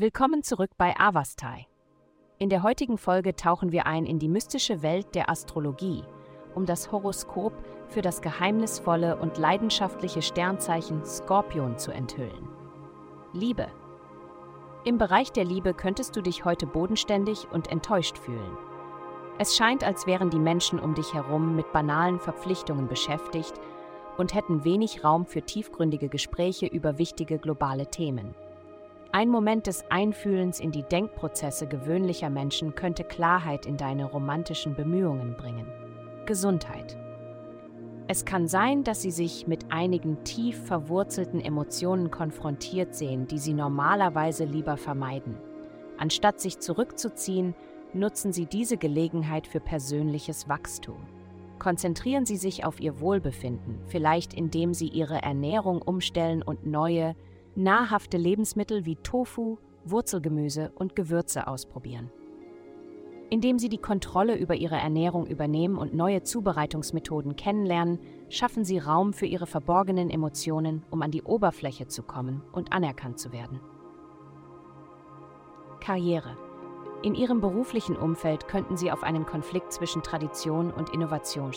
Willkommen zurück bei Avastai. In der heutigen Folge tauchen wir ein in die mystische Welt der Astrologie, um das Horoskop für das geheimnisvolle und leidenschaftliche Sternzeichen Skorpion zu enthüllen. Liebe. Im Bereich der Liebe könntest du dich heute bodenständig und enttäuscht fühlen. Es scheint, als wären die Menschen um dich herum mit banalen Verpflichtungen beschäftigt und hätten wenig Raum für tiefgründige Gespräche über wichtige globale Themen. Ein Moment des Einfühlens in die Denkprozesse gewöhnlicher Menschen könnte Klarheit in deine romantischen Bemühungen bringen. Gesundheit. Es kann sein, dass sie sich mit einigen tief verwurzelten Emotionen konfrontiert sehen, die sie normalerweise lieber vermeiden. Anstatt sich zurückzuziehen, nutzen sie diese Gelegenheit für persönliches Wachstum. Konzentrieren Sie sich auf Ihr Wohlbefinden, vielleicht indem Sie Ihre Ernährung umstellen und neue, nahrhafte Lebensmittel wie Tofu, Wurzelgemüse und Gewürze ausprobieren. Indem Sie die Kontrolle über Ihre Ernährung übernehmen und neue Zubereitungsmethoden kennenlernen, schaffen Sie Raum für Ihre verborgenen Emotionen, um an die Oberfläche zu kommen und anerkannt zu werden. Karriere. In Ihrem beruflichen Umfeld könnten Sie auf einen Konflikt zwischen Tradition und Innovation.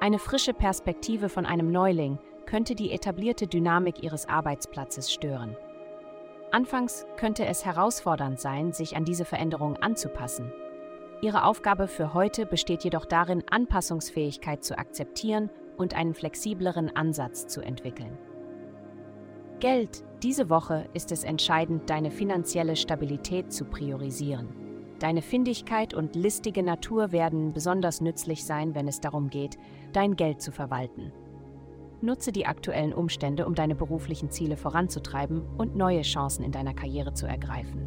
Eine frische Perspektive von einem Neuling könnte die etablierte Dynamik ihres Arbeitsplatzes stören. Anfangs könnte es herausfordernd sein, sich an diese Veränderung anzupassen. Ihre Aufgabe für heute besteht jedoch darin, Anpassungsfähigkeit zu akzeptieren und einen flexibleren Ansatz zu entwickeln. Geld. Diese Woche ist es entscheidend, deine finanzielle Stabilität zu priorisieren. Deine Findigkeit und listige Natur werden besonders nützlich sein, wenn es darum geht, dein Geld zu verwalten. Nutze die aktuellen Umstände, um deine beruflichen Ziele voranzutreiben und neue Chancen in deiner Karriere zu ergreifen.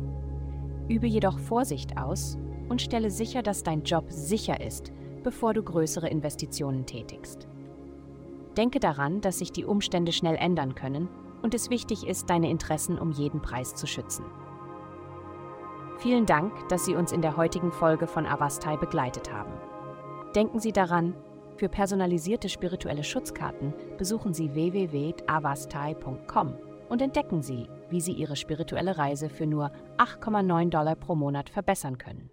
Übe jedoch Vorsicht aus und stelle sicher, dass dein Job sicher ist, bevor du größere Investitionen tätigst. Denke daran, dass sich die Umstände schnell ändern können und es wichtig ist, deine Interessen um jeden Preis zu schützen. Vielen Dank, dass Sie uns in der heutigen Folge von Avastai begleitet haben. Denken Sie daran, für personalisierte spirituelle Schutzkarten besuchen Sie www.avastai.com und entdecken Sie, wie Sie Ihre spirituelle Reise für nur 8,9 Dollar pro Monat verbessern können.